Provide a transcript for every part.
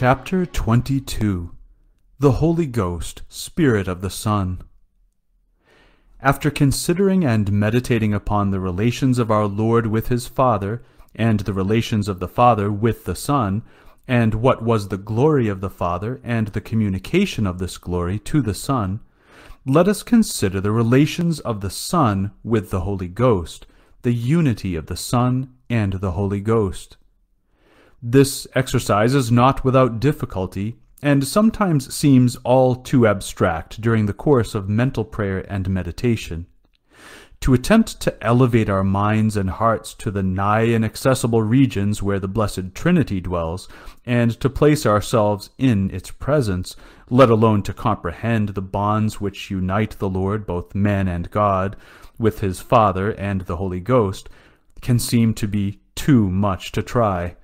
Chapter 22 The Holy Ghost, Spirit of the Son. After considering and meditating upon the relations of our Lord with his Father, and the relations of the Father with the Son, and what was the glory of the Father, and the communication of this glory to the Son, let us consider the relations of the Son with the Holy Ghost, the unity of the Son and the Holy Ghost. This exercise is not without difficulty, and sometimes seems all too abstract during the course of mental prayer and meditation. To attempt to elevate our minds and hearts to the nigh inaccessible regions where the Blessed Trinity dwells, and to place ourselves in its presence, let alone to comprehend the bonds which unite the Lord, both man and God, with his Father and the Holy Ghost, can seem to be too much to try.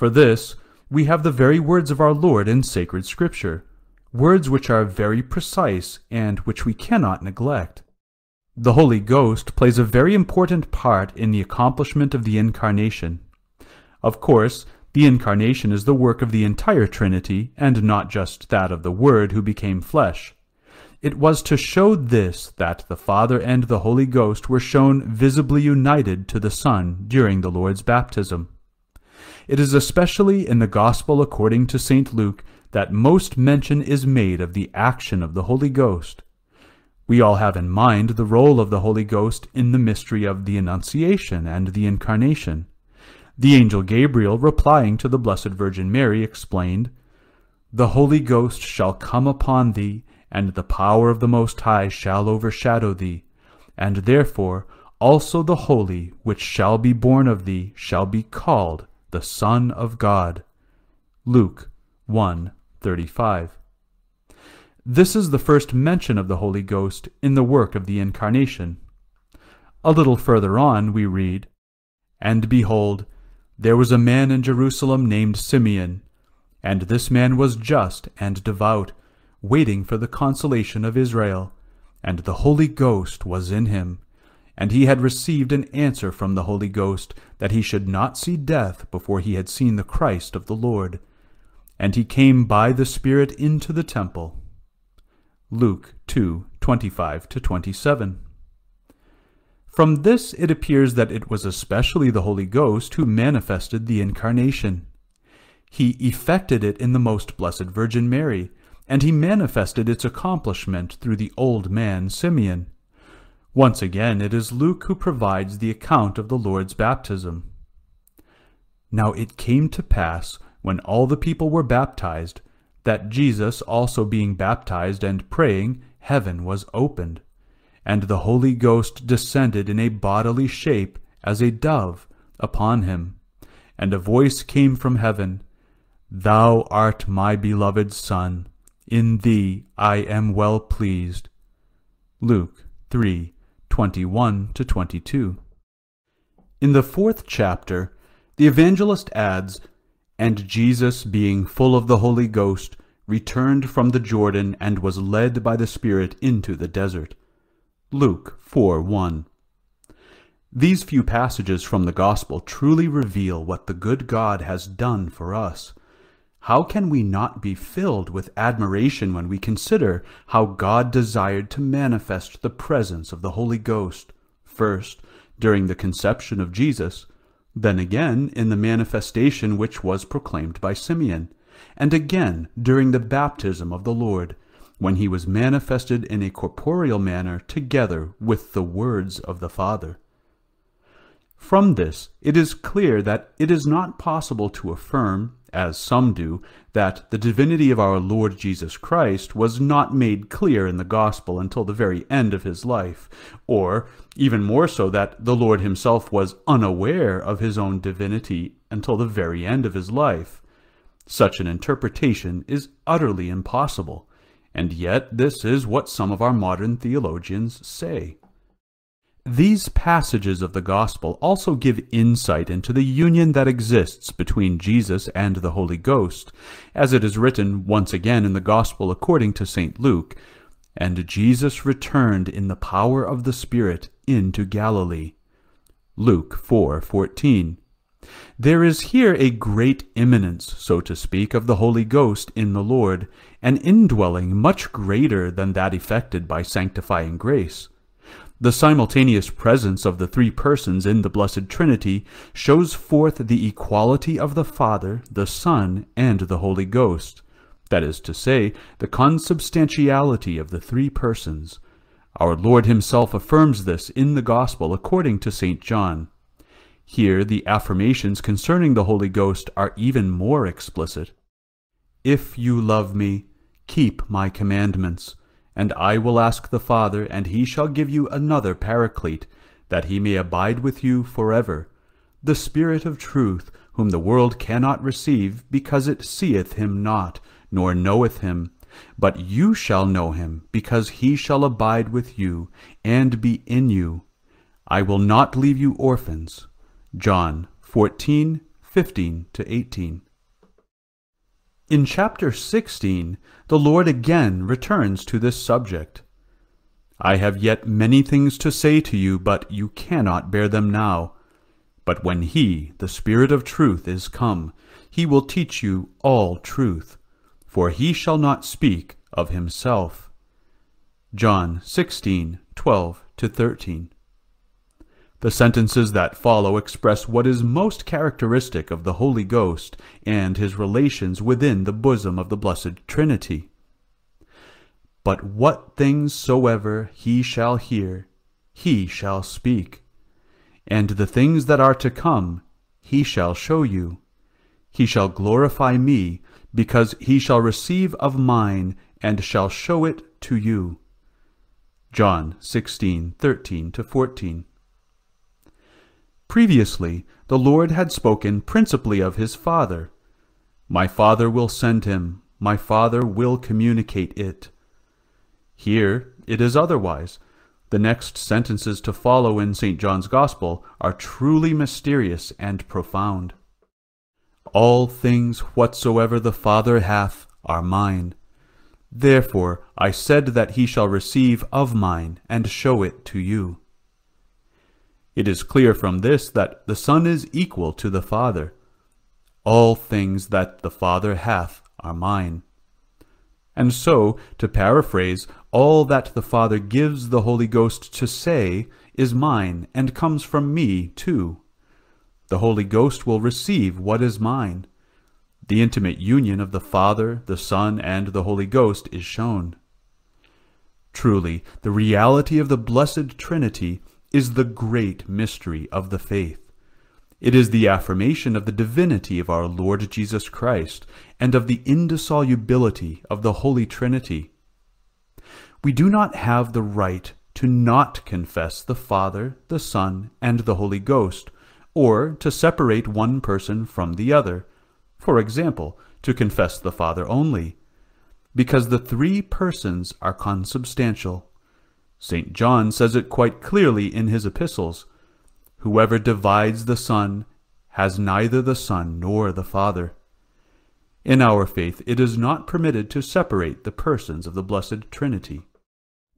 For this, we have the very words of our Lord in sacred Scripture, words which are very precise and which we cannot neglect. The Holy Ghost plays a very important part in the accomplishment of the Incarnation. Of course, the Incarnation is the work of the entire Trinity, and not just that of the Word who became flesh. It was to show this that the Father and the Holy Ghost were shown visibly united to the Son during the Lord's baptism. It is especially in the Gospel according to St. Luke that most mention is made of the action of the Holy Ghost. We all have in mind the role of the Holy Ghost in the mystery of the Annunciation and the Incarnation. The angel Gabriel, replying to the Blessed Virgin Mary, explained, The Holy Ghost shall come upon thee, and the power of the Most High shall overshadow thee, and therefore also the Holy which shall be born of thee shall be called the Son of God. Luke 1:35. This is the first mention of the Holy Ghost in the work of the Incarnation. A little further on we read, And behold, there was a man in Jerusalem named Simeon, and this man was just and devout, waiting for the consolation of Israel, and the Holy Ghost was in him. And he had received an answer from the Holy Ghost that he should not see death before he had seen the Christ of the Lord. And he came by the Spirit into the temple. Luke 2 25 27. From this it appears that it was especially the Holy Ghost who manifested the Incarnation. He effected it in the most blessed Virgin Mary, and he manifested its accomplishment through the old man Simeon. Once again it is Luke who provides the account of the Lord's baptism. Now it came to pass, when all the people were baptized, that Jesus also being baptized and praying, heaven was opened, and the Holy Ghost descended in a bodily shape as a dove upon him. And a voice came from heaven, Thou art my beloved Son, in thee I am well pleased. Luke 3 21 to 22. In the fourth chapter, the evangelist adds and Jesus, being full of the Holy Ghost, returned from the Jordan and was led by the Spirit into the desert. Luke 4 1. These few passages from the Gospel truly reveal what the good God has done for us. How can we not be filled with admiration when we consider how God desired to manifest the presence of the Holy Ghost, first, during the conception of Jesus, then again in the manifestation which was proclaimed by Simeon, and again during the baptism of the Lord, when he was manifested in a corporeal manner together with the words of the Father. From this it is clear that it is not possible to affirm, as some do, that the divinity of our Lord Jesus Christ was not made clear in the gospel until the very end of his life, or, even more so, that the Lord himself was unaware of his own divinity until the very end of his life. Such an interpretation is utterly impossible, and yet this is what some of our modern theologians say. These passages of the Gospel also give insight into the union that exists between Jesus and the Holy Ghost, as it is written once again in the Gospel according to St. Luke, And Jesus returned in the power of the Spirit into Galilee. Luke 4:14. There is here a great immanence, so to speak, of the Holy Ghost in the Lord, an indwelling much greater than that effected by sanctifying grace. The simultaneous presence of the three persons in the Blessed Trinity shows forth the equality of the Father, the Son, and the Holy Ghost, that is to say, the consubstantiality of the three persons. Our Lord himself affirms this in the Gospel according to St. John. Here the affirmations concerning the Holy Ghost are even more explicit. If you love me, keep my commandments, and I will ask the Father, and he shall give you another Paraclete, that he may abide with you forever, the Spirit of truth, whom the world cannot receive, because it seeth him not, nor knoweth him. But you shall know him, because he shall abide with you, and be in you. I will not leave you orphans, John 14, 15 to 18. In chapter 16, the Lord again returns to this subject. I have yet many things to say to you, but you cannot bear them now. But when he, the Spirit of truth, is come, he will teach you all truth, for he shall not speak of himself. John 16, 12 to 13. The sentences that follow express what is most characteristic of the Holy Ghost and his relations within the bosom of the Blessed Trinity. But what things soever he shall hear, he shall speak. And the things that are to come, he shall show you. He shall glorify me, because he shall receive of mine, and shall show it to you. John 16, 13 to 14. Previously, the Lord had spoken principally of his Father. My Father will send him, my Father will communicate it. Here it is otherwise. The next sentences to follow in St. John's Gospel are truly mysterious and profound. All things whatsoever the Father hath are mine. Therefore I said that he shall receive of mine, and show it to you. It is clear from this that the Son is equal to the Father. All things that the Father hath are mine. And so, to paraphrase, all that the Father gives the Holy Ghost to say is mine and comes from me too. The Holy Ghost will receive what is mine. The intimate union of the Father, the Son, and the Holy Ghost is shown. Truly, the reality of the Blessed Trinity is the great mystery of the faith. It is the affirmation of the divinity of our Lord Jesus Christ and of the indissolubility of the Holy Trinity. We do not have the right to not confess the Father, the Son, and the Holy Ghost, or to separate one person from the other, for example, to confess the Father only, because the three persons are consubstantial. St. John says it quite clearly in his epistles. Whoever divides the Son has neither the Son nor the Father. In our faith it is not permitted to separate the persons of the Blessed Trinity.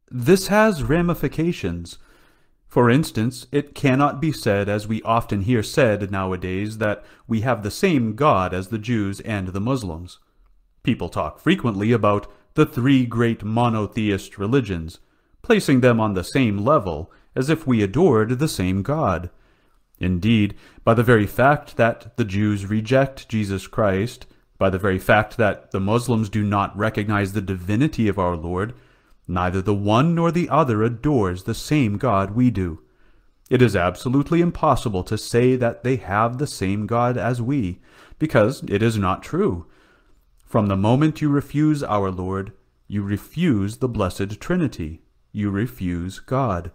This has ramifications. For instance, it cannot be said, as we often hear said nowadays, that we have the same God as the Jews and the Muslims. People talk frequently about the three great monotheist religions, placing them on the same level, as if we adored the same God. Indeed, by the very fact that the Jews reject Jesus Christ, by the very fact that the Muslims do not recognize the divinity of our Lord, neither the one nor the other adores the same God we do. It is absolutely impossible to say that they have the same God as we, because it is not true. From the moment you refuse our Lord, you refuse the Blessed Trinity you refuse God.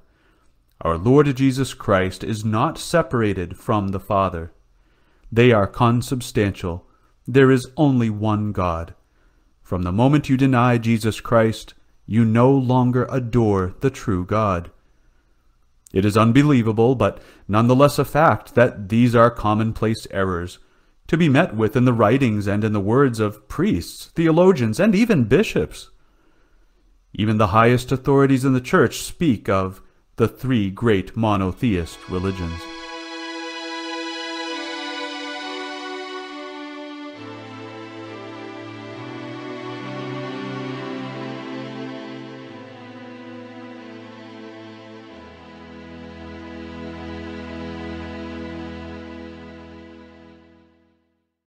Our Lord Jesus Christ is not separated from the Father. They are consubstantial. There is only one God. From the moment you deny Jesus Christ, you no longer adore the true God. It is unbelievable, but nonetheless a fact, that these are commonplace errors, to be met with in the writings and in the words of priests, theologians, and even bishops. Even the highest authorities in the Church speak of the three great monotheist religions.